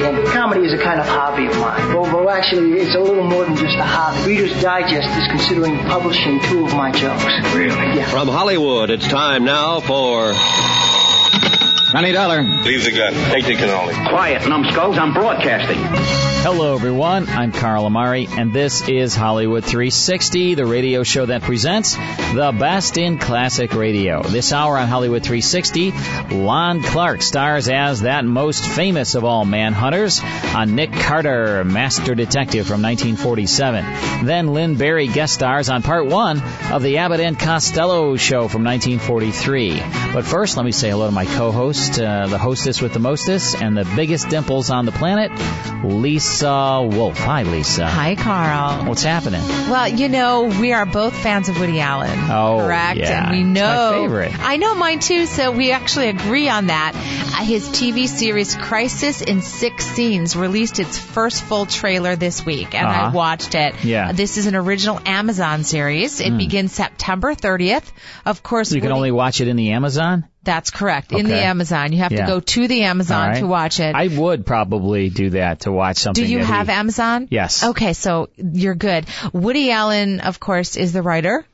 and comedy is a kind of hobby of mine. Well, well, actually, it's a little more than just a hobby. Reader's Digest is considering publishing two of my jokes. Really? Yeah. From Hollywood, it's time now for. Twenty dollar. Leave the gun. Take the cannoli. Quiet, numbskulls. I'm broadcasting. Hello, everyone. I'm Carl Amari, and this is Hollywood 360, the radio show that presents the best in classic radio. This hour on Hollywood 360, Lon Clark stars as that most famous of all manhunters on Nick Carter, Master Detective from 1947. Then Lynn Bari guest stars on part one of the Abbott and Costello show from 1943. But first, let me say hello to my co-host, uh, the hostess with the mostest and the biggest dimples on the planet, Lisa Wolf. Hi, Lisa. Hi, Carl. What's happening? Well, you know, we are both fans of Woody Allen. Oh, correct? yeah. And we It's my know. favorite. I know mine too, so we actually agree on that. Uh, his TV series Crisis in Six Scenes released its first full trailer this week, and I Uh-huh. watched it. Yeah. This is an original Amazon series. It begins September 30th. Of course, You can Woody- only watch it in the Amazon? That's correct. In the Amazon. You have Yeah. to go to the Amazon right. to watch it. I would probably do that to watch something. Do you have he- Amazon? Yes. Okay, so you're good. Woody Allen, of course, is the writer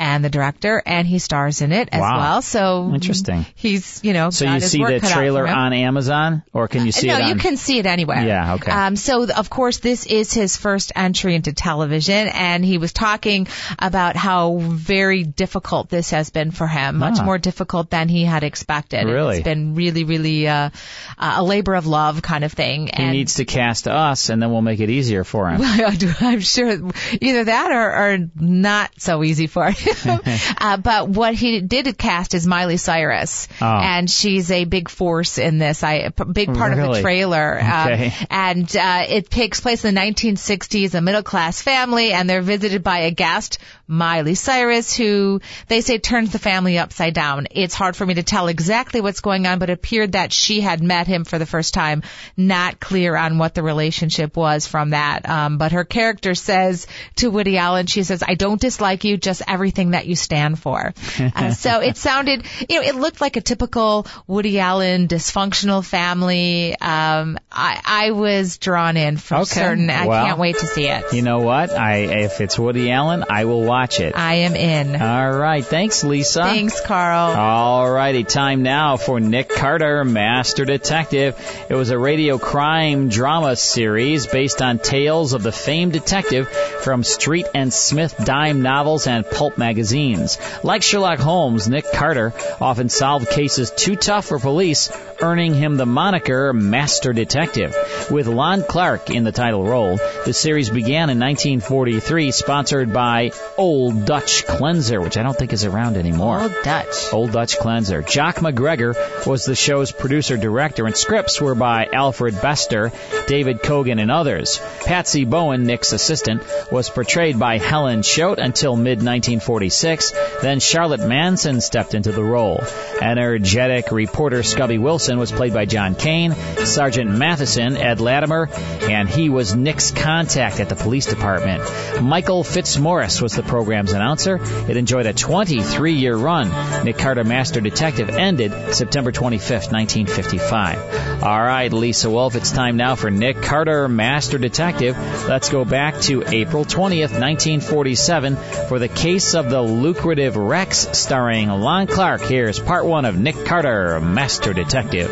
and the director, and he stars in it as Wow. well. So Interesting. He's, you know, So you see the trailer on Amazon, or can you see no, it on? you can see it anywhere. Yeah, okay. Um, so of course this is his first entry into television, and he was talking about how very difficult this has been for him, much Ah. more difficult than he had expected. Really? It's been really, really uh, a labor of love kind of thing. He and needs to cast us, and then we'll make it easier for him. I'm sure either that or, or not so easy for him. uh, but what he did cast is Miley Cyrus, Oh. and she's a big force in this. I a big part of the trailer, Okay. um, and uh, it takes place in the 1960s. A middle class family, and they're visited by a guest, Miley Cyrus, who they say turns the family upside down. It's hard for me to tell exactly what's going on, but it appeared that she had met him for the first time. Not clear on what the relationship was from that. Um, but her character says to Woody Allen, she says, "I don't dislike you, just everything that you stand for." uh, so it sounded, you know, it looked like a typical Woody Allen dysfunctional family. Um, I, I was drawn in for Okay. certain. I Well, can't wait to see it. You know what? I if it's Woody Allen, I will watch it. I am in. All right. Thanks, Lisa. Thanks, Carl. All righty, time now for Nick Carter, Master Detective. It was a radio crime drama series based on tales of the famed detective from Street and Smith dime novels and pulp magazines. Like Sherlock Holmes, Nick Carter often solved cases too tough for police, earning him the moniker Master Detective. With Lon Clark in the title role, the series began in 1943, sponsored by Old Dutch Cleanser, which I don't think is around anymore. Old Dutch. Old Dutch Cleanser. Jock McGregor was the show's producer director, and scripts were by Alfred Bester, David Cogan, and others. Patsy Bowen, Nick's assistant, was portrayed by Helen Choate until mid 1946. Then Charlotte Manson stepped into the role. Energetic reporter Scubby Wilson was played by John Kane, Sergeant Matheson, Ed Latimer, and he was Nick's contact at the police department. Michael Fitzmaurice was the program's announcer. It enjoyed a 23 year run. Nick Carter Master Detective ended September 25th, 1955. All right, Lisa Wolf, it's time now for Nick Carter Master Detective. Let's go back to April 20th, 1947 for the case of the lucrative Wrecks starring Lon Clark. Here's part one of Nick Carter Master Detective.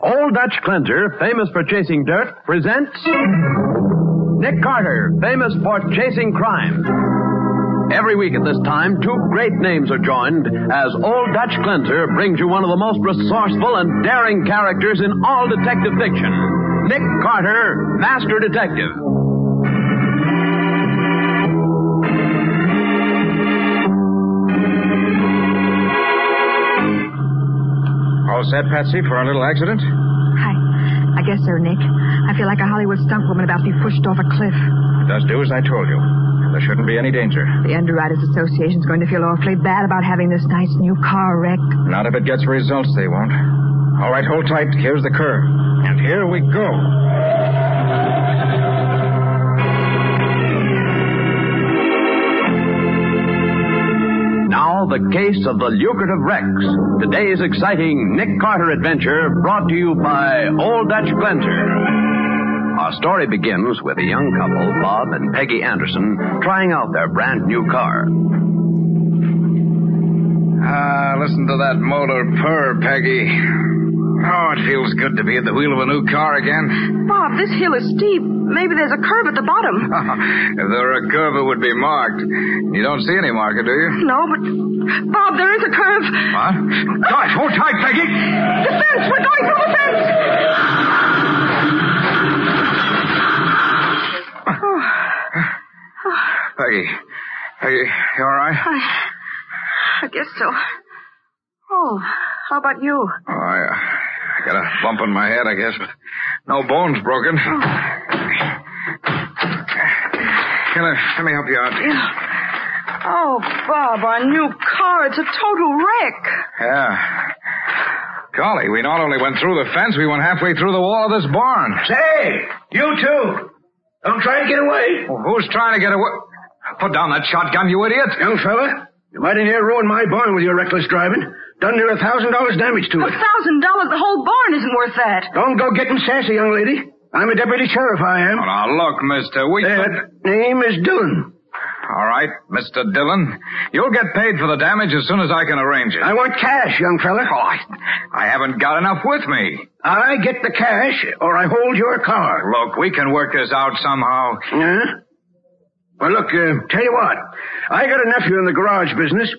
Old Dutch Cleanser, famous for chasing dirt, presents Nick Carter, famous for chasing crime. Every week at this time, two great names are joined as Old Dutch Cleanser brings you one of the most resourceful and daring characters in all detective fiction. Nick Carter, Master Detective. All set, Patsy, for our little accident? I, I guess so, Nick. I feel like a Hollywood stunt woman about to be pushed off a cliff. Just do as I told you. There shouldn't be any danger. The Underwriters Association's going to feel awfully bad about having this nice new car wrecked. Not if it gets results, they won't. All right, hold tight. Here's the curve. And here we go. The case of the lucrative Wrecks. Today's exciting Nick Carter adventure brought to you by Old Dutch Cleanser. Our story begins with a young couple, Bob and Peggy Anderson, trying out their brand new car. Ah, listen to that motor purr, Peggy. Oh, it feels good to be at the wheel of a new car again. Bob, this hill is steep. Maybe there's a curve at the bottom. if there were a curve, it would be marked. You don't see any marker, do you? No, but Bob, there is a curve. What? Gosh, hold tight, Peggy. The fence! We're going through the fence! Peggy. Peggy, you all right? I, I guess so. Oh, how about you? Oh, I, I got a bump in my head, I guess, but no bones broken. Oh. Can I, let me help you out. Yeah. Oh, Bob, our new car, it's a total wreck. Yeah. Golly, we not only went through the fence, we went halfway through the wall of this barn. Say, you too. Don't try to get away. Well, who's trying to get away? Put down that shotgun, you idiot. Young fella, you might in here ruin my barn with your reckless driving. Done near a thousand dollars damage to it. A thousand dollars, the whole barn isn't worth that. Don't go getting sassy, young lady. I'm a deputy sheriff, I am. Oh, now, look, mister, we... Uh, name is Dillon. All right, Mr. Dillon. You'll get paid for the damage as soon as I can arrange it. I want cash, young fella. Oh, I, I haven't got enough with me. I get the cash, or I hold your car. Look, we can work this out somehow. Yeah? Well, look, uh, tell you what. I got a nephew in the garage business,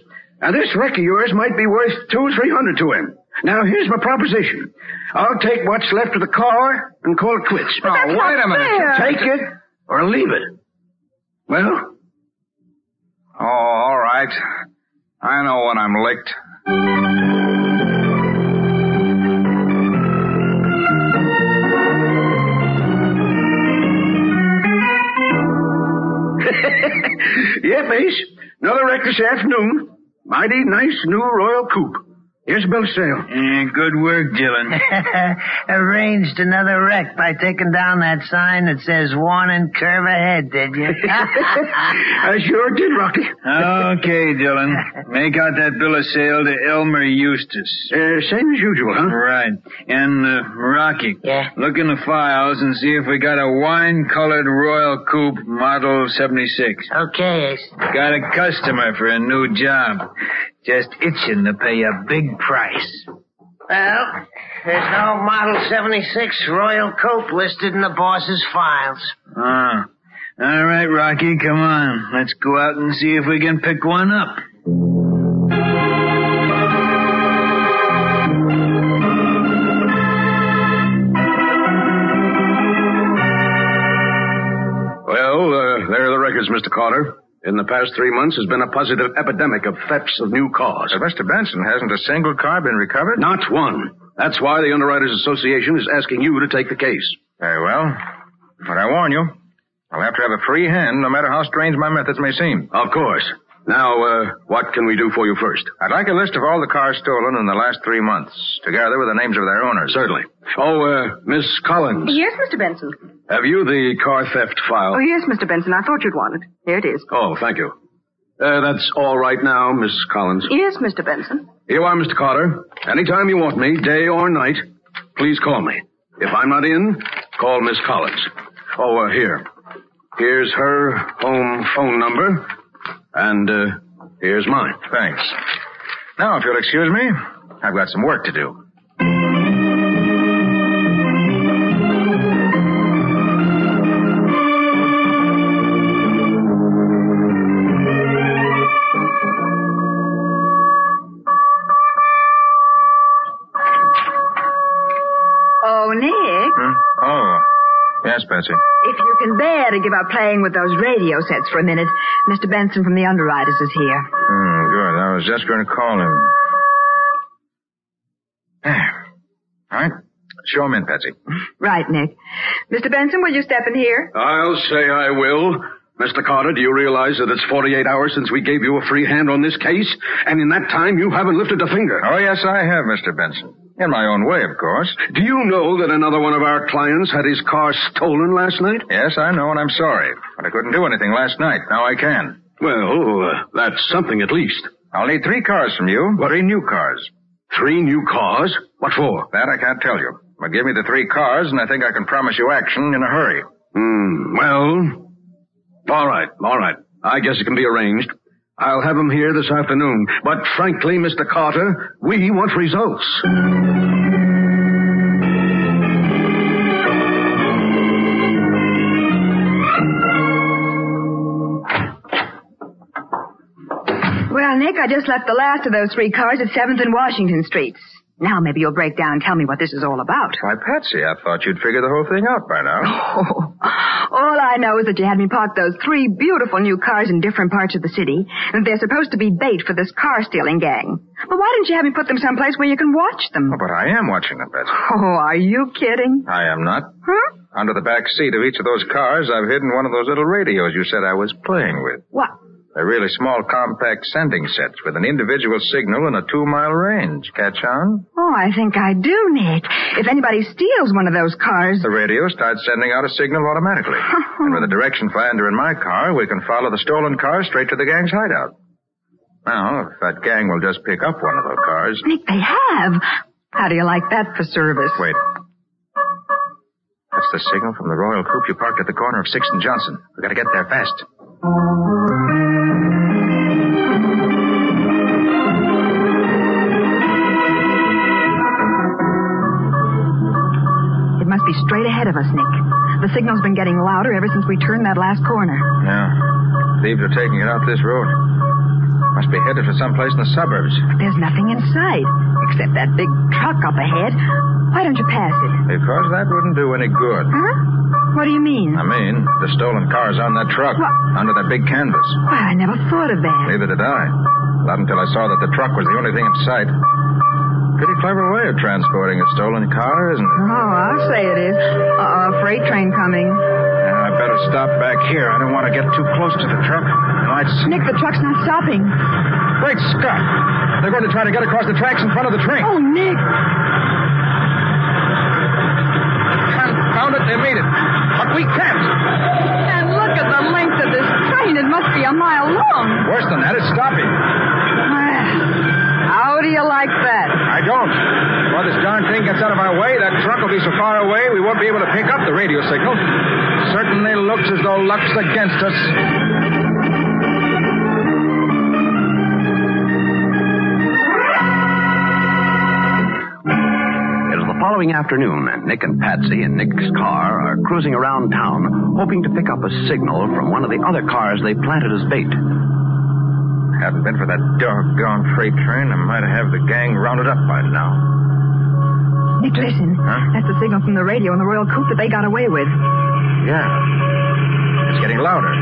and this wreck of yours might be worth two or three hundred to him. Now, here's my proposition. I'll take what's left of the car and call it quits. Oh, wait a minute. fair. Take it or leave it. Well, Oh, all right. I know when I'm licked. yeah, Mace. Another wreck this afternoon. Mighty nice new Royal Coupe. Here's a bill of sale. good work, Dillon. Arranged another wreck by taking down that sign that says warning curve ahead, did you? I sure did, Rocky. okay, Dillon. Make out that bill of sale to Elmer Eustace. Uh, same as usual, huh? Right. And, uh, Rocky. Yeah? Look in the files and see if we got a wine-colored Royal Coupe Model 76. Okay, Ace. Got a customer for a new job. Just itching to pay a big price. Well, there's no Model 76 Royal Coupe listed in the boss's files. Ah. All right, Rocky, come on. Let's go out and see if we can pick one up. Well, uh, there are the records, Mr. Carter. In the past three months, there's been a positive epidemic of thefts of new cars. But Mr. Benson, hasn't a single car been recovered? Not one. That's why the Underwriters Association is asking you to take the case. Very well. But I warn you, I'll have to have a free hand, no matter how strange my methods may seem. Of course. Now, uh, what can we do for you first? I'd like a list of all the cars stolen in the last three months, together with the names of their owners. Certainly. Oh, uh, Miss Collins. Yes, Mr. Benson. Have you the car theft file? Oh, yes, Mr. Benson. I thought you'd want it. Here it is. Oh, thank you. Uh, that's all right now, Miss Collins. Yes, Mr. Benson. Here you are, Mr. Carter. Anytime you want me, day or night, please call me. If I'm not in, call Miss Collins. Oh, uh, here. Here's her home phone number, and uh, here's mine. Thanks. Now, if you'll excuse me, I've got some work to do. Oh, Nick, Hmm? Oh. Yes, Betsy. if you can bear to give up playing with those radio sets for a minute, Mr. Benson from the Underwriters is here. Hmm, good. I was just going to call him. There. Show him in, Patsy. Right, Nick. Mr. Benson, will you step in here? I'll say I will. Mr. Carter, do you realize that it's 48 hours since we gave you a free hand on this case? And in that time, you haven't lifted a finger. Oh, yes, I have, Mr. Benson. In my own way, of course. Do you know that another one of our clients had his car stolen last night? Yes, I know, and I'm sorry. But I couldn't do anything last night. Now I can. Well, uh, that's something at least. I'll need three cars from you. Three new cars. Three new cars? What for? That I can't tell you. But give me the three cars, and I think I can promise you action in a hurry. Hmm, well, all right, all right. I guess it can be arranged. I'll have him here this afternoon. But frankly, Mr. Carter, we want results. Well, Nick, I just left the last of those three cars at 7th and Washington Streets. Now maybe you'll break down and tell me what this is all about. Why, Patsy, I thought you'd figure the whole thing out by now. Oh, all I know is that you had me park those three beautiful new cars in different parts of the city, and they're supposed to be bait for this car stealing gang. But why didn't you have me put them someplace where you can watch them? Oh, but I am watching them, Patsy. Oh, are you kidding? I am not. Huh? Under the back seat of each of those cars, I've hidden one of those little radios you said I was playing with. What? They're really small, compact sending sets with an individual signal and a two-mile range. Catch on? Oh, I think I do, Nick. If anybody steals one of those cars. The radio starts sending out a signal automatically. and with a direction finder in my car, we can follow the stolen car straight to the gang's hideout. Now, if that gang will just pick up one of those cars. Nick, they have. How do you like that for service? Wait. That's the signal from the Royal Coupe you parked at the corner of 6th and Johnson. We gotta get there fast. Straight ahead of us, Nick. The signal's been getting louder ever since we turned that last corner. Yeah. Thieves are taking it out this road. Must be headed for someplace in the suburbs. But there's nothing in sight, except that big truck up ahead. Why don't you pass it? Because that wouldn't do any good. Huh? What do you mean? I mean, the stolen car's on that truck. What? Under that big canvas. Why, I never thought of that. Neither did I. Not until I saw that the truck was the only thing in sight. Pretty clever way of transporting a stolen car, isn't it? Oh, I'll say it is. Uh-oh, a freight train coming. Yeah, I better stop back here. I don't want to get too close to the truck. The lights... Nick, the truck's not stopping. Great Scott! They're going to try to get across the tracks in front of the train. Oh, Nick! Confound it, they made it. But we can't. And look at the length of this train. It must be a mile long. Worse than that, it's stopping. How do you like that? I don't. Before this darn thing gets out of our way, that truck will be so far away we won't be able to pick up the radio signal. Certainly looks as though luck's against us. It is the following afternoon, and Nick and Patsy in Nick's car are cruising around town, hoping to pick up a signal from one of the other cars they planted as bait. Hadn't been for that doggone freight train, I might have the gang rounded up by now. Nick, listen. Huh? That's the signal from the radio in the Royal Coupe that they got away with. Yeah. It's getting louder.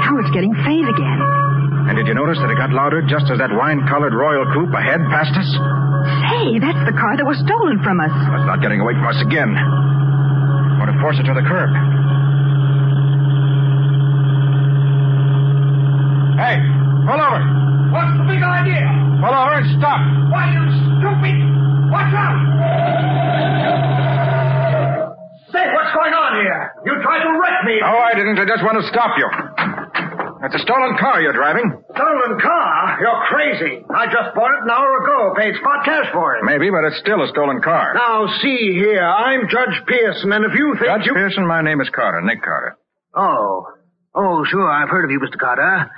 Now it's getting faint again. And did you notice that it got louder just as that wine-colored Royal Coupe ahead passed us? Say, that's the car that was stolen from us. Well, it's not getting away from us again. I'm going to force it to the curb. Hey, pull over. What's the big idea? Pull over and stop. Why, you stupid! Watch out! Say, what's going on here? You tried to wreck me. Oh, I didn't. I just want to stop you. That's a stolen car you're driving. Stolen car? You're crazy. I just bought it an hour ago. Paid spot cash for it. Maybe, but it's still a stolen car. Now, see here. I'm Judge Pearson, and if you think Judge you... Pearson, my name is Carter, Nick Carter. Oh. Oh, sure. I've heard of you, Mr. Carter.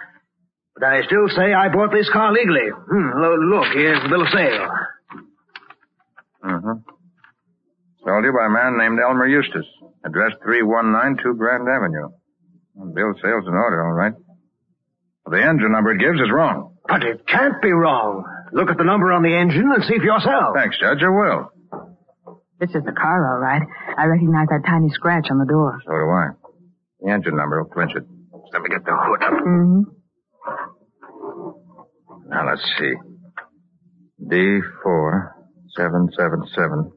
But I still say I bought this car legally. Hmm, look, here's the bill of sale. Mm-hmm. Sold you by a man named Elmer Eustace. Address 3192 Grand Avenue. Bill of sale's in order, all right. Well, the engine number it gives is wrong. But it can't be wrong. Look at the number on the engine and see for yourself. Thanks, Judge, I will. This is the car, all right. I recognize that tiny scratch on the door. So do I. The engine number will clinch it. Let me get the hood up. Mm-hmm. Now, let's see. D4 Seven seven seven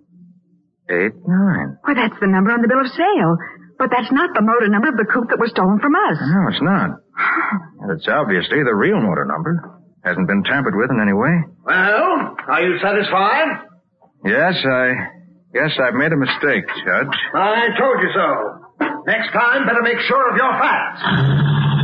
eight nine. Why, that's the number on the bill of sale. But that's not the motor number of the coupe that was stolen from us. No, it's not. And it's obviously the real motor number. Hasn't been tampered with in any way. Well, are you satisfied? Yes, I guess I've made a mistake, Judge. I told you so. Next time, better make sure of your facts.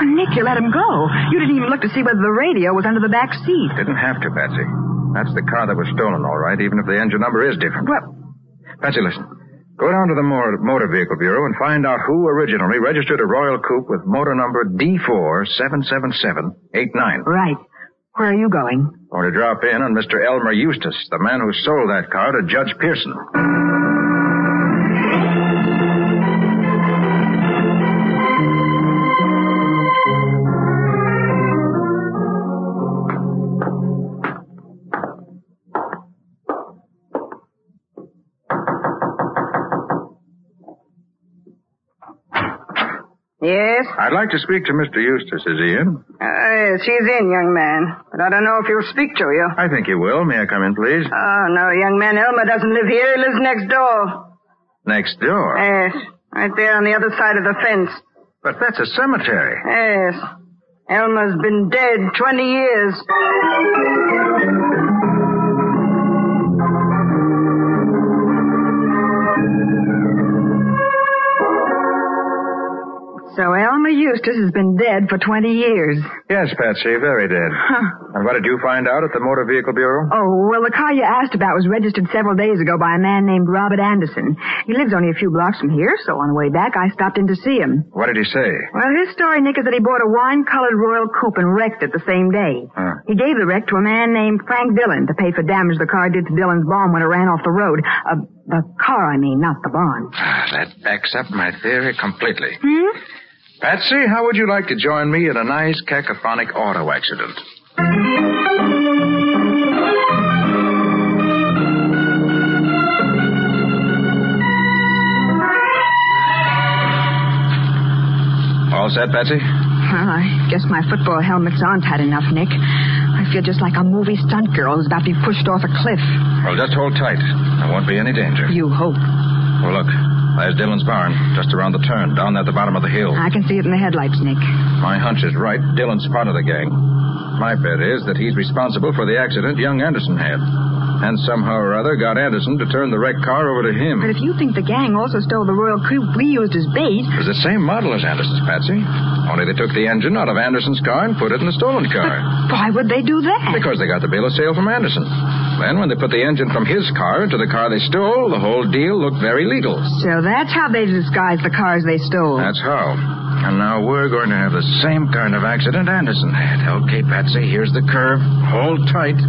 Oh, Nick, you let him go. You didn't even look to see whether the radio was under the back seat. Didn't have to, Patsy. That's the car that was stolen, all right, even if the engine number is different. Well, Patsy, listen. Go down to the Motor, Motor Vehicle Bureau and find out who originally registered a Royal Coupe with motor number D477789. right. Where are you going? Going to drop in on Mr. Elmer Eustace, the man who sold that car to Judge Pearson. Yes? I'd like to speak to Mr. Eustace. Is he in? Uh, yes, he's in, young man. But I don't know if he'll speak to you. I think he will. May I come in, please? Oh, no, young man. Elmer doesn't live here. He lives next door. Next door. Yes. Right there on the other side of the fence. But that's a cemetery. Yes. Elmer's been dead 20 years. So Elmer Eustace has been dead for 20 years. Yes, Patsy, very dead. And what did you find out at the Motor Vehicle Bureau? Oh, well, the car you asked about was registered several days ago by a man named Robert Anderson. He lives only a few blocks from here, so on the way back I stopped in to see him. What did he say? Well, his story, Nick, is that he bought a wine-colored Royal Coupe and wrecked it the same day. Huh. He gave the wreck to a man named Frank Dillon to pay for damage the car did to Dillon's barn when it ran off the road. Uh, the car, I mean, not the barn. Ah, that backs up my theory completely. Hmm? Patsy, how would you like to join me in a nice cacophonic auto accident? All set, Patsy? Well, I guess my football helmet's aren't had enough, Nick. I feel just like a movie stunt girl who's about to be pushed off a cliff. Well, just hold tight. There won't be any danger. You hope. Well, look. There's Dillon's barn, just around the turn, down at the bottom of the hill. I can see it in the headlights, Nick. My hunch is right. Dillon's part of the gang. My bet is that he's responsible for the accident young Anderson had. And somehow or other got Anderson to turn the wrecked car over to him. But if you think the gang also stole the Royal Coupe we used as bait... It was the same model as Anderson's, Patsy. Only they took the engine out of Anderson's car and put it in the stolen car. Why would they do that? Because they got the bill of sale from Anderson. Then, when they put the engine from his car into the car they stole, the whole deal looked very legal. So that's how they disguised the cars they stole. That's how. And now we're going to have the same kind of accident Anderson had. Okay, Patsy, here's the curve. Hold tight.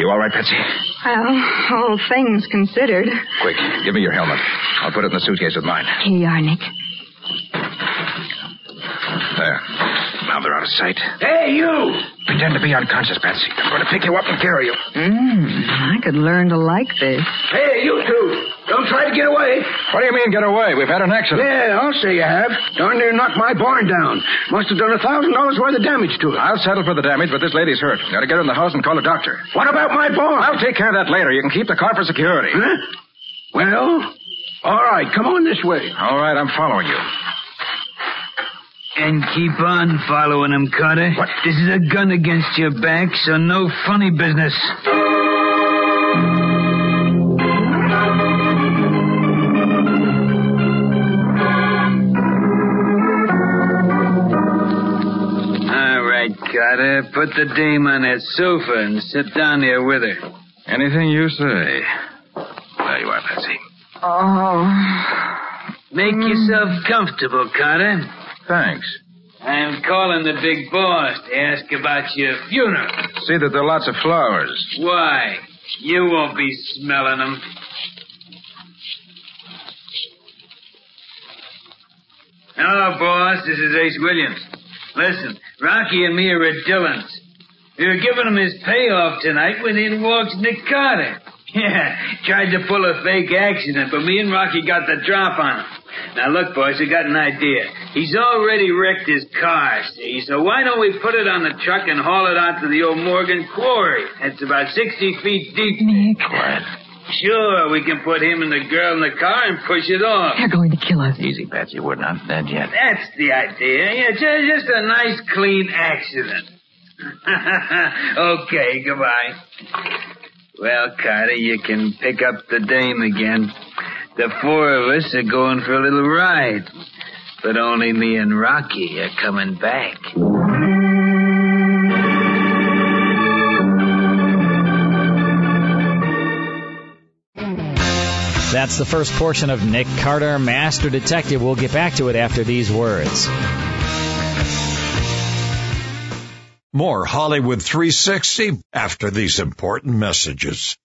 You all right, Patsy? Well, all things considered. Quick, give me your helmet. I'll put it in the suitcase with mine. Here you are, Nick. There. Now they're out of sight. Hey, you! Pretend to be unconscious, Patsy. I'm going to pick you up and carry you. Mm, I could learn to like this. Hey, you two! Don't try to get away. What do you mean, get away? We've had an accident. Yeah, I'll say you have. Darn near knocked my barn down. Must have done a thousand dollars worth of damage to it. I'll settle for the damage, but this lady's hurt. Got to get her in the house and call a doctor. What about my barn? I'll take care of that later. You can keep the car for security. Huh? Well, all right. Come on this way. All right, I'm following you. And keep on following him, Carter. What? This is a gun against your back, so no funny business. All right, Carter. Put the dame on that sofa and sit down here with her. Anything you say. There you are, Patsy. Oh. Make yourself comfortable, Carter. Thanks. I'm calling the big boss to ask about your funeral. See that there are lots of flowers. Why? You won't be smelling them. Hello, boss. This is Ace Williams. Listen, Rocky and me are at Dillon's. We were giving him his payoff tonight when in walks Nick Carter. Yeah, tried to pull a fake accident, but me and Rocky got the drop on him. Now look, boys, I got an idea. He's already wrecked his car, see? So why don't we put it on the truck and haul it out to the old Morgan quarry? It's about 60 feet deep. Nick. What? Sure, we can put him and the girl in the car and push it off. They're going to kill us. Easy, Patsy. We're not dead yet. That's the idea. Yeah, ju- just a nice, clean accident. okay, goodbye. Well, Carter, you can pick up the dame again. The four of us are going for a little ride. But only me and Rocky are coming back. That's the first portion of Nick Carter, Master Detective. We'll get back to it after these words. More Hollywood 360 after these important messages.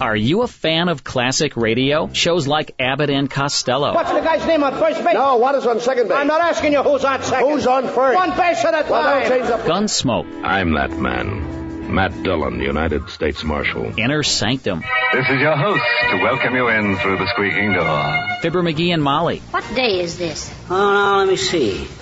Are you a fan of classic radio? Shows like Abbott and Costello. What's the guy's name on first base? No, what is on second base? I'm not asking you who's on second. Who's on first? One base at a time. Well, don't change the... Gunsmoke. I'm that man. Matt Dillon, United States Marshal. Inner Sanctum. This is your host to welcome you in through the squeaking door. Fibber McGee and Molly. What day is this? Oh, now let me see.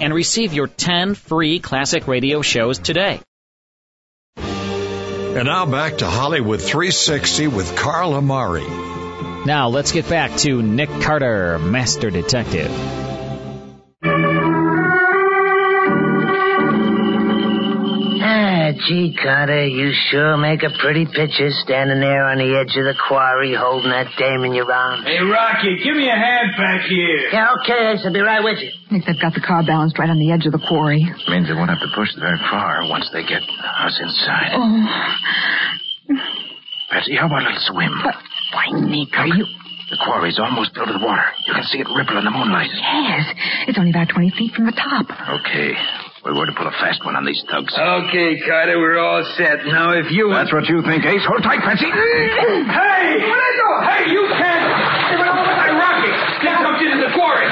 and receive your 10 free classic radio shows today. And now back to Hollywood 360 with Carl Amari. Now let's get back to Nick Carter, Master Detective. Gee, Carter, you sure make a pretty picture standing there on the edge of the quarry holding that dame in your arms. Hey, Rocky, give me a hand back here. Yeah, okay, Ace, I'll be right with you. Nick, they've got the car balanced right on the edge of the quarry. Means they won't have to push very far once they get us inside. Oh. Patsy, how about a little swim? But why, Nick, are you... The quarry's almost filled with water. You can see it ripple in the moonlight. Yes. It's only about 20 feet from the top. Okay. We're going to pull a fast one on these thugs. Okay, Carter, we're all set. Now, if you... That's what you think, Ace. Hold tight, Patsy. Hey! Hey, you can't! Give it over my Rocky! Get dumped into the quarry!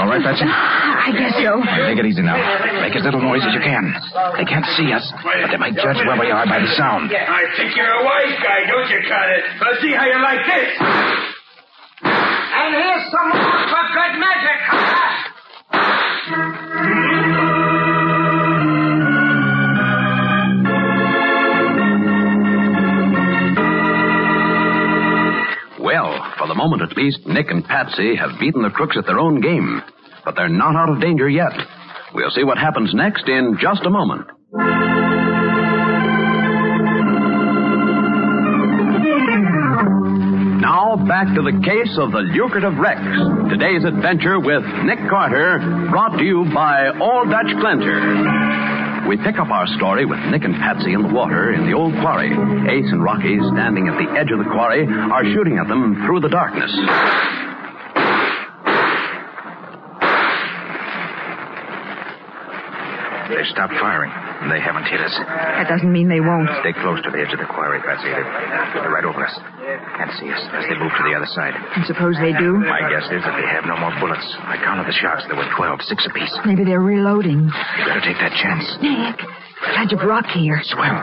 All right, Patsy? Ah, I guess so. Take it easy now. Make as little noise as you can. They can't see us, but they might judge where we are by the sound. I think you're a wise guy, don't you, Carter? Let's see how you like this. And here's some more for good measure, Carter. The moment at least, Nick and Patsy have beaten the crooks at their own game. But they're not out of danger yet. We'll see what happens next in just a moment. Now back to the case of the lucrative Wrecks. Today's adventure with Nick Carter, brought to you by Old Dutch Cleanser. We pick up our story with Nick and Patsy in the water in the old quarry. Ace and Rocky, standing at the edge of the quarry, are shooting at them through the darkness. They stopped firing. And They haven't hit us. That doesn't mean they won't. Stay close to the edge of the quarry, Patsy. They're, they're right over us. Can't see us as they move to the other side. And suppose they do? My guess is that they have no more bullets. I counted the shots. There were 12, six apiece. Maybe they're reloading. You better take that chance. Nick, glad you brought here. Swell.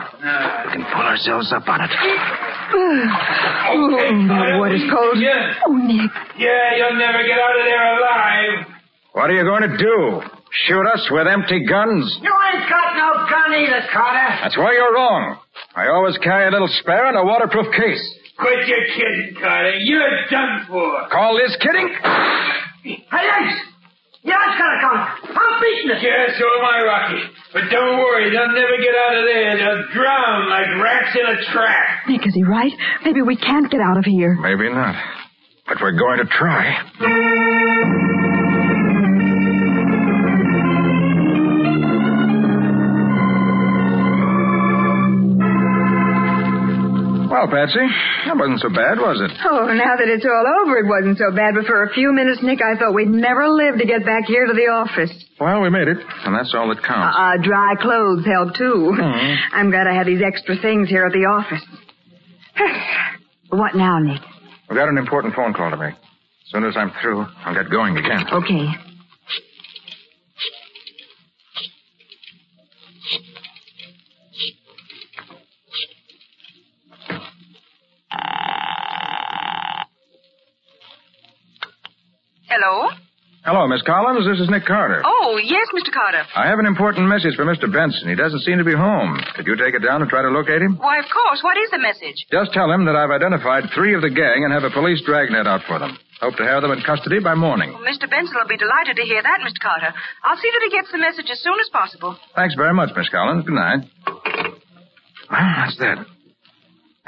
We can pull ourselves up on it. oh, the water's cold. Yeah. Oh, Nick. Yeah, you'll never get out of there alive. What are you going to do? Shoot us with empty guns? You ain't got no gun either, Carter. That's why you're wrong. I always carry a little spare in a waterproof case. Quit your kidding, Carter. You're done for. Call this kidding? Hey, Ace! Yeah, it's got a gun. I'm beating it. Yeah, so am I, Rocky. But don't worry, they'll never get out of there. They'll drown like rats in a trap. Nick, is he right? Maybe we can't get out of here. Maybe not. But we're going to try. Well, Patsy, that wasn't so bad, was it? Oh, now that it's all over, it wasn't so bad. But for a few minutes, Nick, I thought we'd never live to get back here to the office. Well, we made it, and that's all that counts. Uh, dry clothes help too. Mhm. I'm glad I have these extra things here at the office. what now, Nick? We've got an important phone call to make. As soon as I'm through, I'll get going again. Okay. Hello? Hello, Miss Collins. This is Nick Carter. Oh, yes, Mr. Carter. I have an important message for Mr. Benson. He doesn't seem to be home. Could you take it down and try to locate him? Why, of course. What is the message? Just tell him that I've identified three of the gang and have a police dragnet out for them. Hope to have them in custody by morning. Well, Mr. Benson will be delighted to hear that, Mr. Carter. I'll see that he gets the message as soon as possible. Thanks very much, Miss Collins. Good night. Well, that's that.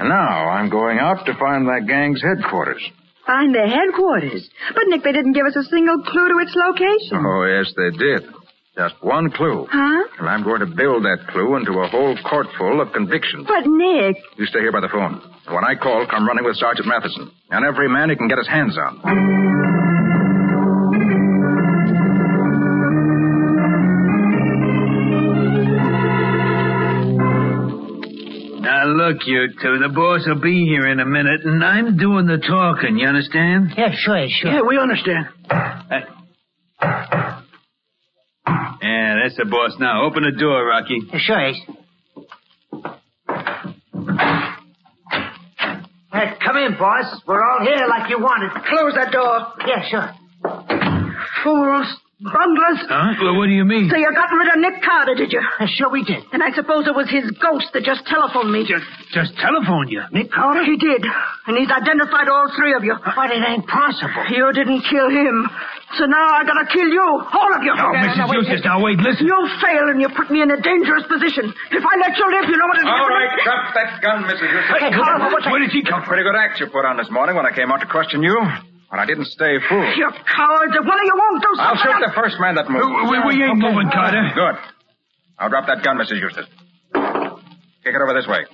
And now I'm going out to find that gang's headquarters. Find their headquarters. But, Nick, they didn't give us a single clue to its location. Oh, yes, they did. Just one clue. Huh? And I'm going to build that clue into a whole court full of convictions. But, Nick, You stay here by the phone. When I call, come running with Sergeant Matheson. And every man he can get his hands on. Now look, you two, the boss will be here in a minute, and I'm doing the talking, you understand? Yeah, sure, sure. Yeah, we understand. Yeah, that's the boss now. Open the door, Rocky. Yeah, sure, Ace. Hey, come in, boss. We're all here like you wanted. Close that door. Yeah, sure. Fools. Bunglers. Huh? Well, what do you mean? So you got rid of Nick Carter, did you? Uh, sure we did. And I suppose it was his ghost that just telephoned me. Just, just telephoned you. Nick Carter? He did. And he's identified all three of you. Uh, but it ain't possible. You didn't kill him. So now I gotta kill you. All of you. Oh, Mrs. Eustace, now wait, listen. You fail and you put me in a dangerous position. If I let you live, you know what it's All right, drop that gun, Mrs. Eustace. Hey, Carl, what's Where did he come from? Pretty good act you put on this morning when I came out to question you. But I didn't stay fooled. You cowards. If one of you won't do something... I'll shoot the first man that moves. Uh, we, we ain't moving, Carter. Good. I'll drop that gun, Mrs. Eustace. Kick it over this way.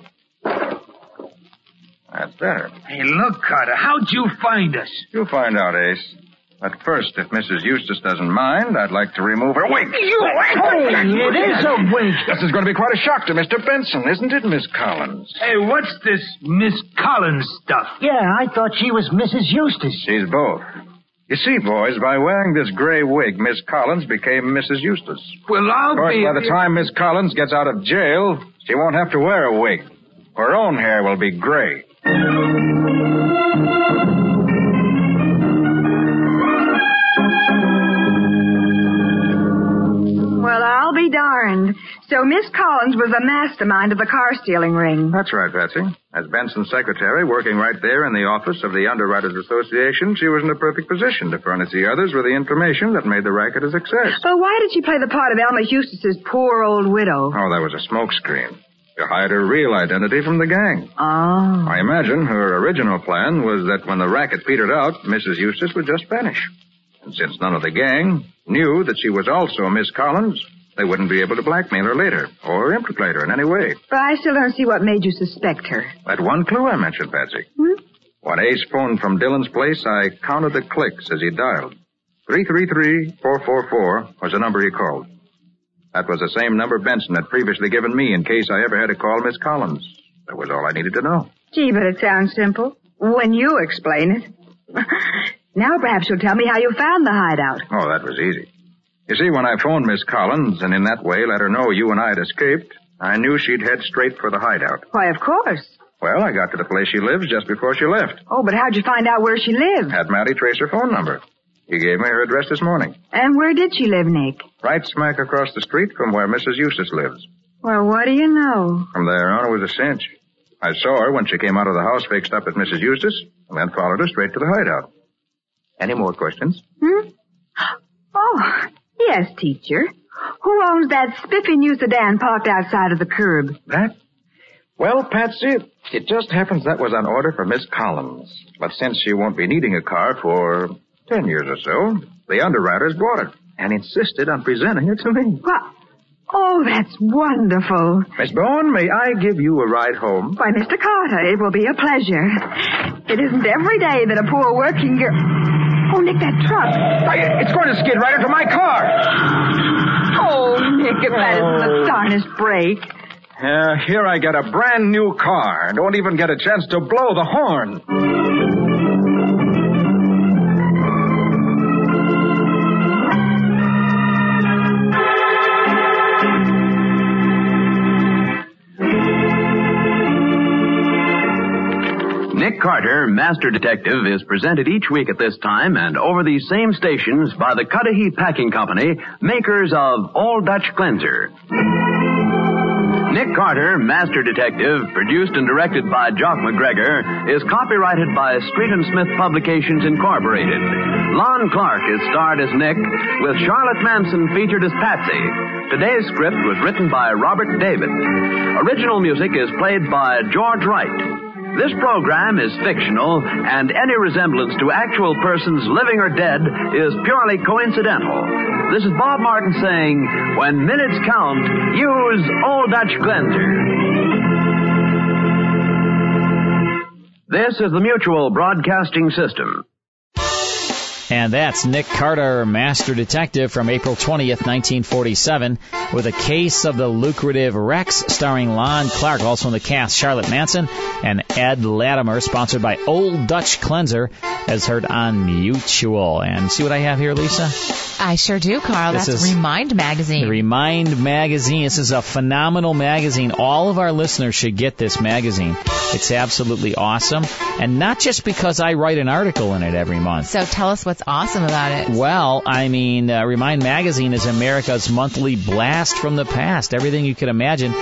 That's better. Hey, look, Carter, how'd you find us? You'll find out, Ace. But first, if Mrs. Eustace doesn't mind, I'd like to remove her wig. Hey, it is a wig. This is going to be quite a shock to Mr. Benson, isn't it, Miss Collins? Hey, what's this Miss Collins stuff? Yeah, I thought she was Mrs. Eustace. She's both. You see, boys, by wearing this gray wig, Miss Collins became Mrs. Eustace. Well, I'll Of course, be... by the time Miss Collins gets out of jail, she won't have to wear a wig. Her own hair will be gray. Well, I'll be darned. So Miss Collins was the mastermind of the car stealing ring. That's right, Patsy. As Benson's secretary, working right there in the office of the Underwriters Association, she was in a perfect position to furnish the others with the information that made the racket a success. But why did she play the part of Elmer Eustace's poor old widow? Oh, that was a smokescreen. To hide her real identity from the gang. Oh. I imagine her original plan was that when the racket petered out, Mrs. Eustace would just vanish. And since none of the gang knew that she was also Miss Collins, they wouldn't be able to blackmail her later or implicate her in any way. But I still don't see what made you suspect her. That one clue I mentioned, Patsy. Hmm? When Ace phoned from Dillon's place, I counted the clicks as he dialed. 333-444 was the number he called. That was the same number Benson had previously given me in case I ever had to call Miss Collins. That was all I needed to know. Gee, but it sounds simple. When you explain it. now perhaps you'll tell me how you found the hideout. Oh, that was easy. You see, when I phoned Miss Collins and in that way let her know you and I had escaped, I knew she'd head straight for the hideout. Why, of course. Well, I got to the place she lives just before she left. Oh, but how'd you find out where she lived? Had Matty trace her phone number. He gave me her address this morning. And where did she live, Nick? Right smack across the street from where Mrs. Eustace lives. Well, what do you know? From there on, it was a cinch. I saw her when she came out of the house fixed up at Mrs. Eustace, and then followed her straight to the hideout. Any more questions? Hmm? Oh, yes, teacher. Who owns that spiffy new sedan parked outside of the curb? That? Well, Patsy, it just happens that was on order for Miss Collins. But since she won't be needing a car for ten years or so, the underwriters bought it and insisted on presenting it to me. What? Oh, that's wonderful. Miss Bowen, may I give you a ride home? Why, Mr. Carter, it will be a pleasure. It isn't every day that a poor working girl. Oh, Nick, that truck. It's going to skid right into my car. Oh, Nick, if that isn't the darnest break. Uh, here I get a brand new car don't even get a chance to blow the horn. Carter, Master Detective, is presented each week at this time and over these same stations by the Cudahy Packing Company, makers of Old Dutch Cleanser. Nick Carter, Master Detective, produced and directed by Jock McGregor, is copyrighted by Street and Smith Publications Incorporated. Lon Clark is starred as Nick, with Charlotte Manson featured as Patsy. Today's script was written by Robert David. Original music is played by George Wright. This program is fictional, and any resemblance to actual persons living or dead is purely coincidental. This is Bob Martin saying, when minutes count, use Old Dutch Cleanser. This is the Mutual Broadcasting System. And that's Nick Carter, Master Detective from April 20th, 1947, with a case of the lucrative Wrecks, starring Lon Clark, also in the cast Charlotte Manson and Ed Latimer, sponsored by Old Dutch Cleanser, as heard on Mutual. And see what I have here, Lisa? I sure do, Carl. This That's Remind Magazine. Remind magazine. This is a phenomenal magazine. All of our listeners should get this magazine. It's absolutely awesome. And not just because I write an article in it every month. so tell us what's awesome about it. Well, I mean, uh, Remind Magazine is America's monthly blast from the past. Everything you could imagine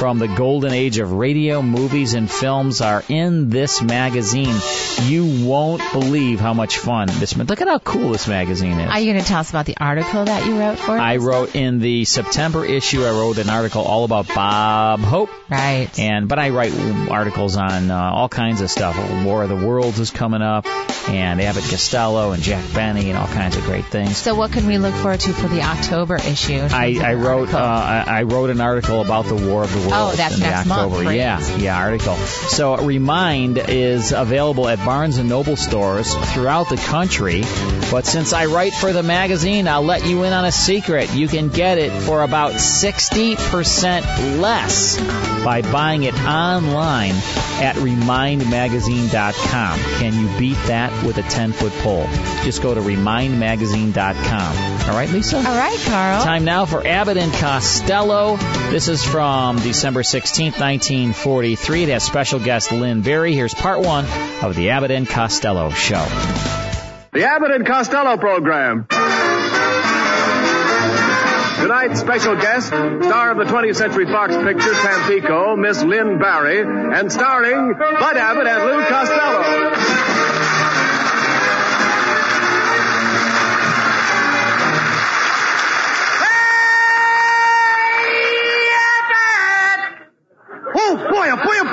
from the golden age of radio, movies, and films are in this magazine. You won't believe how much fun this. Look at how cool this magazine is. Are you going to tell us about the article that you wrote for? I wrote in the September issue. I wrote an article all about Bob Hope. Right. And but I write articles on uh, all kinds of stuff. War of the Worlds is coming up, and Abbott Costello and Jack Benny and all kinds of great things. So what can we look forward to for the October issue? I, I wrote uh. I wrote an article about the War of the Worlds Oh, that's in the next month. October. Great. Yeah, yeah, article. So Remind is available at Barnes and Noble stores throughout the country. But since I write for the magazine, I'll let you in on a secret. You can get it for about 60% less by buying it online at remindmagazine.com. Can you beat that with a 10 foot pole? Just go to remindmagazine.com. All right, Lisa? All right, Carl. Time now for Abbott and Costello. This is from December 16th, 1943. It has special guest Lynn Bari. Here's part one of the Abbott and Costello show. The Abbott and Costello program. Tonight's special guest, star of the 20th Century Fox picture Tampico, Miss Lynn Bari, and starring Bud Abbott and Lou Costello.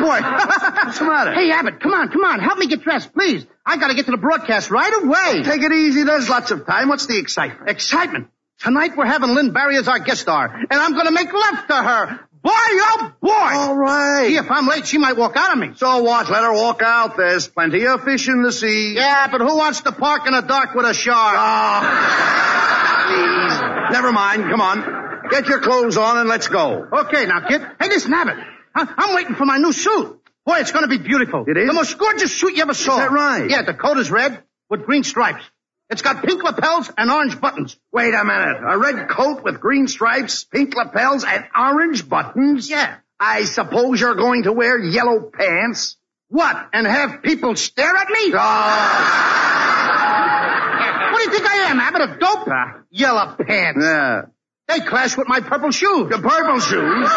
Boy, oh. What's the matter? Hey, Abbott, come on, come on. Help me get dressed, please. I gotta get to the broadcast right away. Take it easy. There's lots of time. What's the excitement? Excitement? Tonight we're having Lynn Bari as our guest star, and I'm gonna make love to her. Boy, oh boy! All right. See, if I'm late, she might walk out on me. So what? Let her walk out. There's plenty of fish in the sea. Yeah, but who wants to park in the dark with a shark? Ah. Please. Never mind. Come on. Get your clothes on and let's go. Okay, now, kid. Hey, listen, Abbott. I'm waiting for my new suit. Boy, it's gonna be beautiful. It is? The most gorgeous suit you ever saw. Is that right? Yeah, the coat is red with green stripes. It's got pink lapels and orange buttons. Wait a minute. A red coat with green stripes, pink lapels, and orange buttons? Yeah. I suppose you're going to wear yellow pants? What? And have people stare at me? Ah. What do you think I am, Abbott? A dope? Yellow pants. Yeah. They clash with my purple shoes. The purple shoes?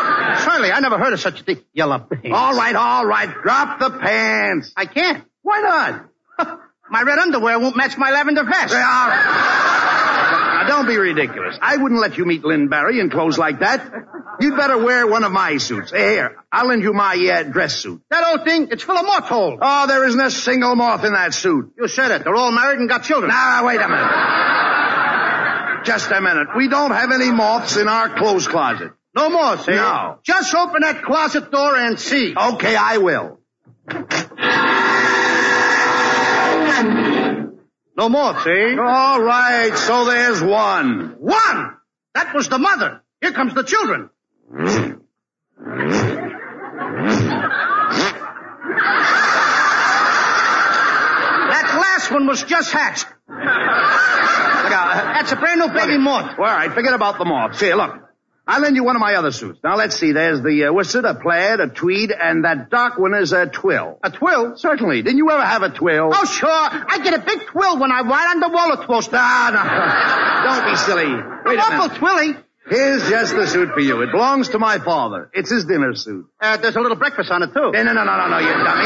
Certainly, I never heard of such a thing. Yellow pants. All right, all right. Drop the pants. I can't. Why not? My red underwear won't match my lavender vest. They are. Now, don't be ridiculous. I wouldn't let you meet Lynn Bari in clothes like that. You'd better wear one of my suits. Hey, Here, I'll lend you my uh, dress suit. That old thing, it's full of moth holes. Oh, there isn't a single moth in that suit. You said it. They're all married and got children. Now, wait a minute. Just a minute. We don't have any moths in our clothes closet. No more, see? No. Just open that closet door and see. Okay, I will. No more, see? All right, so there's one. One! That was the mother. Here comes the children. That last one was just hatched. That's a brand new baby moth. All right, forget about the moths. Here, look. I'll lend you one of my other suits. Now let's see. There's the uh, worsted, a plaid, a tweed, and that dark one is a twill. A twill? Certainly. Didn't you ever have a twill? Oh, sure. I get a big twill when I ride on the roller coaster. Ah, no. Don't be silly. Wait a I'm awful minute. twilly. Here's just the suit for you. It belongs to my father. It's his dinner suit. Uh, there's a little breakfast on it, too. No, no, no, no, no, no, you dummy.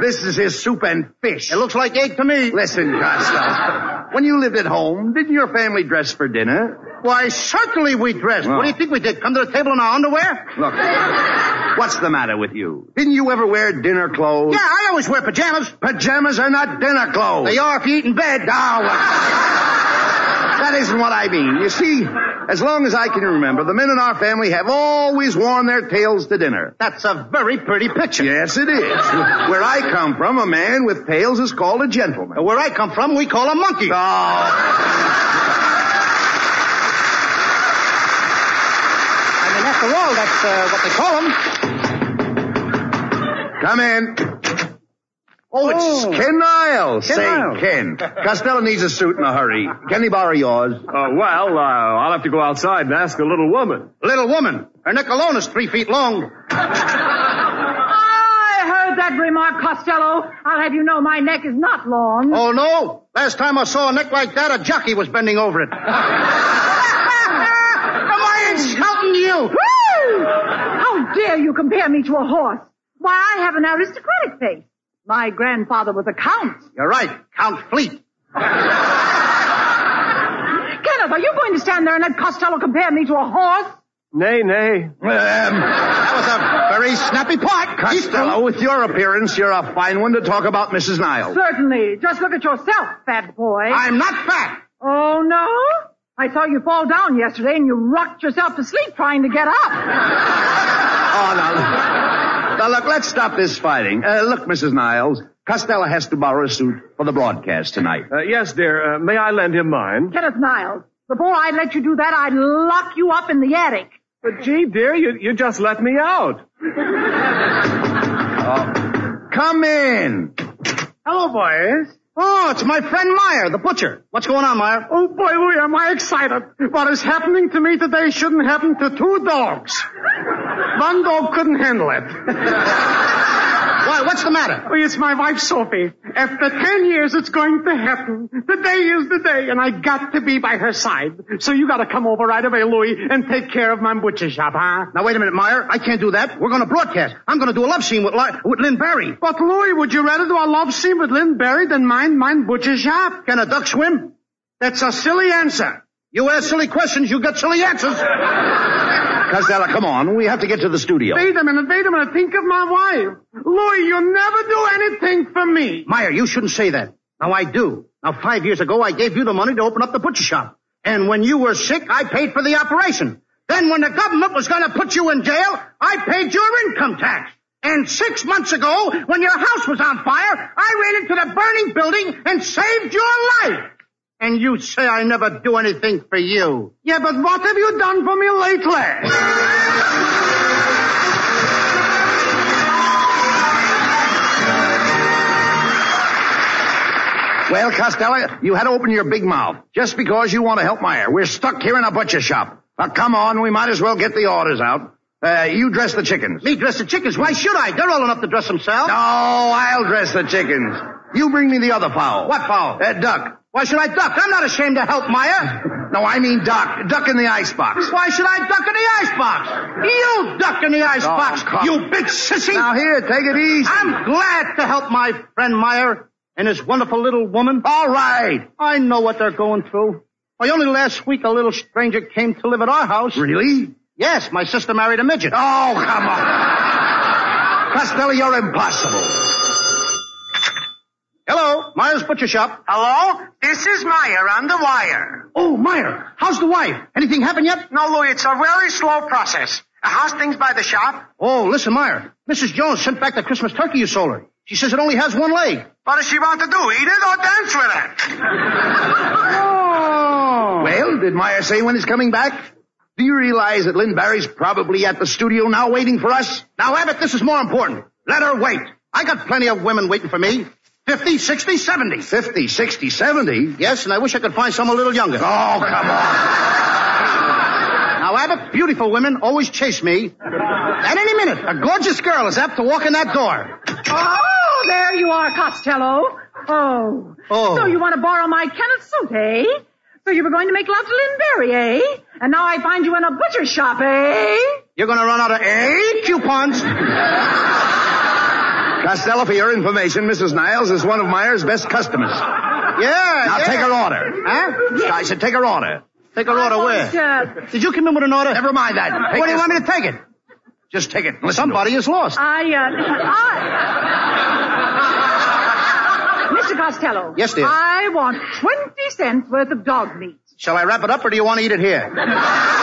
This is his soup and fish. It looks like egg to me. Listen, Costello. When you lived at home, didn't your family dress for dinner? Why, certainly we dressed. Oh. What do you oh. think we did? Come to the table in our underwear? Look, what's the matter with you? Didn't you ever wear dinner clothes? Yeah, I always wear pajamas. Pajamas are not dinner clothes. They are if you eat in bed. Ah, now, that isn't what I mean. You see, as long as I can remember, the men in our family have always worn their tails to dinner. That's a very pretty picture. Yes, it is. Where I come from, a man with tails is called a gentleman. Where I come from, we call a monkey. Oh. I mean, after all, that's uh, what they call them. Come in. Oh, it's Oh. Ken Niles. Ken Say, Niles. Ken, Costello needs a suit in a hurry. Can he borrow yours? Uh, well, uh, I'll have to go outside and ask a little woman. Little woman. Her neck alone is three feet long. I heard that remark, Costello. I'll have you know my neck is not long. Oh, no? Last time I saw a neck like that, a jockey was bending over it. Am I insulting you? Woo! How dare you compare me to a horse? Why, I have an aristocratic face. My grandfather was a count. You're right. Count Fleet. Kenneth, are you going to stand there and let Costello compare me to a horse? Nay, nay. Um, That was a very snappy part. Costello, with your appearance, you're a fine one to talk about Mrs. Niles. Certainly. Just look at yourself, fat boy. I'm not fat. Oh, no? I saw you fall down yesterday and you rocked yourself to sleep trying to get up. Oh, now, now look, let's stop this fighting. Uh, look, Mrs. Niles, Costello has to borrow a suit for the broadcast tonight. Uh, yes, dear. Uh, may I lend him mine? Kenneth Niles, before I'd let you do that, I'd lock you up in the attic. But gee, dear, you, you just let me out. Come in. Hello, boys. Oh, it's my friend Meyer, the butcher. What's going on, Meyer? Oh boy, Louie, am I excited. What is happening to me today shouldn't happen to two dogs. Dog couldn't handle it. Why, what's the matter? Oh, it's my wife, Sophie. After ten years, it's going to happen. The day is the day, and I got to be by her side. So you gotta come over right away, Louie, and take care of my butcher shop, huh? Now, wait a minute, Meyer. I can't do that. We're going to broadcast. I'm going to do a love scene with, Li- with Lynn Bari. But Louie, would you rather do a love scene with Lynn Bari than mind mine butcher shop? Can a duck swim? That's a silly answer. You ask silly questions, you get silly answers. Costello, come on. We have to get to the studio. Wait a minute, wait a minute. Think of my wife. Louis, you never do anything for me. Meyer, you shouldn't say that. Now, I do. Now, five years ago, I gave you the money to open up the butcher shop. And when you were sick, I paid for the operation. Then when the government was going to put you in jail, I paid your income tax. And six months ago, when your house was on fire, I ran into the burning building and saved your life. And you say I never do anything for you. Yeah, but what have you done for me lately? Well, Costello, you had to open your big mouth just because you want to help Meyer. We're stuck here in a butcher shop. Now, come on, we might as well get the orders out. Uh, you dress the chickens. Me dress the chickens? Why should I? They're old enough to dress themselves. No, I'll dress the chickens. You bring me the other fowl. What fowl? Uh, duck. Why should I duck? I'm not ashamed to help Meyer. No, I mean duck. Duck in the icebox. Why should I duck in the icebox? You duck in the oh, icebox, Oh, come- you big sissy. Now here, take it easy. I'm glad to help my friend Meyer and his wonderful little woman. All right. I know what they're going through. Why, only last week a little stranger came to live at our house. Really? Yes, my sister married a midget. Oh, come on. Costello, you're impossible. Hello. Meyer's Butcher Shop. Hello? This is Meyer on the wire. Oh, Meyer, how's the wife? Anything happened yet? No, Louis, it's a very slow process. How's things by the shop? Oh, listen, Meyer. Mrs. Jones sent back the Christmas turkey you sold her. She says it only has one leg. What does she want to do? Eat it or dance with it? Oh. Well, did Meyer say when he's coming back? Do you realize that Lynn Bari's probably at the studio now waiting for us? Now, Abbott, this is more important. Let her wait. I got plenty of women waiting for me. 50, 60, 70. 50, 60, 70? Yes, and I wish I could find some a little younger. Oh, come on. Now, Abbott, beautiful women always chase me. At any minute, a gorgeous girl is apt to walk in that door. Oh, there you are, Costello. Oh. Oh. So you want to borrow my Kenneth suit, eh? So you were going to make love to Lynn Bari, eh? And now I find you in a butcher shop, eh? You're gonna run out of eight coupons. Costello, for your information, Mrs. Niles is one of Meyer's best customers. Yeah. Now yeah. take her order. Huh? I said take her order. Take her order where? Did you come in with an order? Never mind that. Take Where do you want me to take it? Just take it. Listen Somebody is lost. I, uh, I... Mr. Costello. Yes, dear. I want 20 cents worth of dog meat. Shall I wrap it up or do you want to eat it here?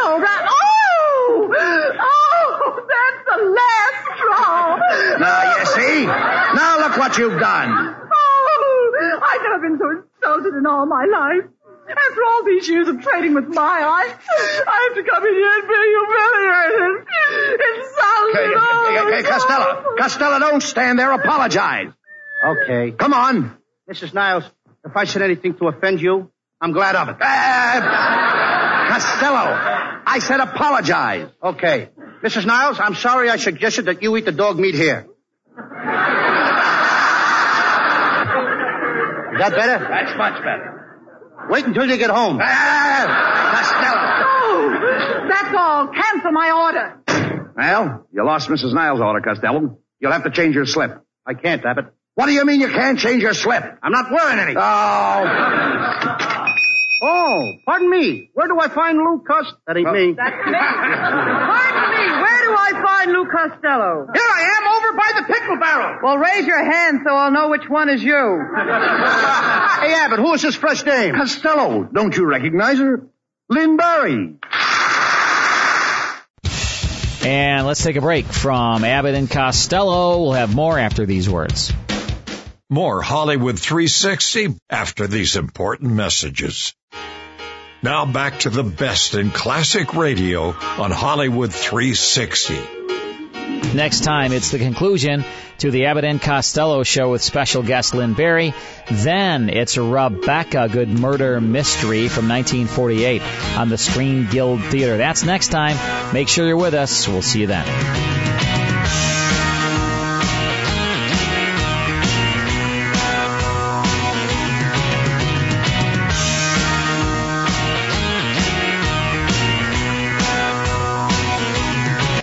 No, that... Oh! Oh, that's the last straw. Now, you see? Now look what you've done. Oh, I've never been so insulted in all my life. After all these years of trading with Meyer's, I have to come in here and be humiliated, insulted. Hey, oh, hey, hey, Costello. Costello, don't stand there. Apologize. Okay. Come on. Mrs. Niles, if I said anything to offend you, I'm glad of it. Uh, Costello, I said apologize. Okay. Mrs. Niles, I'm sorry I suggested that you eat the dog meat here. Is that better? That's much better. Wait until you get home. Ah, Costello. Oh, that's all. Cancel my order. Well, you lost Mrs. Niles' order, Costello. You'll have to change your slip. I can't, Abbott. What do you mean you can't change your slip? I'm not wearing any. Oh. Oh, pardon me. Where do I find Lou Cost? That ain't me. That's me. Pardon me. Where do I find Lou Costello? Here I am, over by the pickle barrel. Well, raise your hand so I'll know which one is you. Hey, Abbott, who is this fresh dame? Costello, don't you recognize her? Lynn Bari. And let's take a break from Abbott and Costello. We'll have more after these words. More Hollywood 360 after these important messages. Now back to the best in classic radio on Hollywood 360. Next time, it's the conclusion to the Abbott and Costello show with special guest Lynn Bari. Then it's Rebecca Good Murder Mystery from 1948 on the Screen Guild Theater. That's next time. Make sure you're with us. We'll see you then.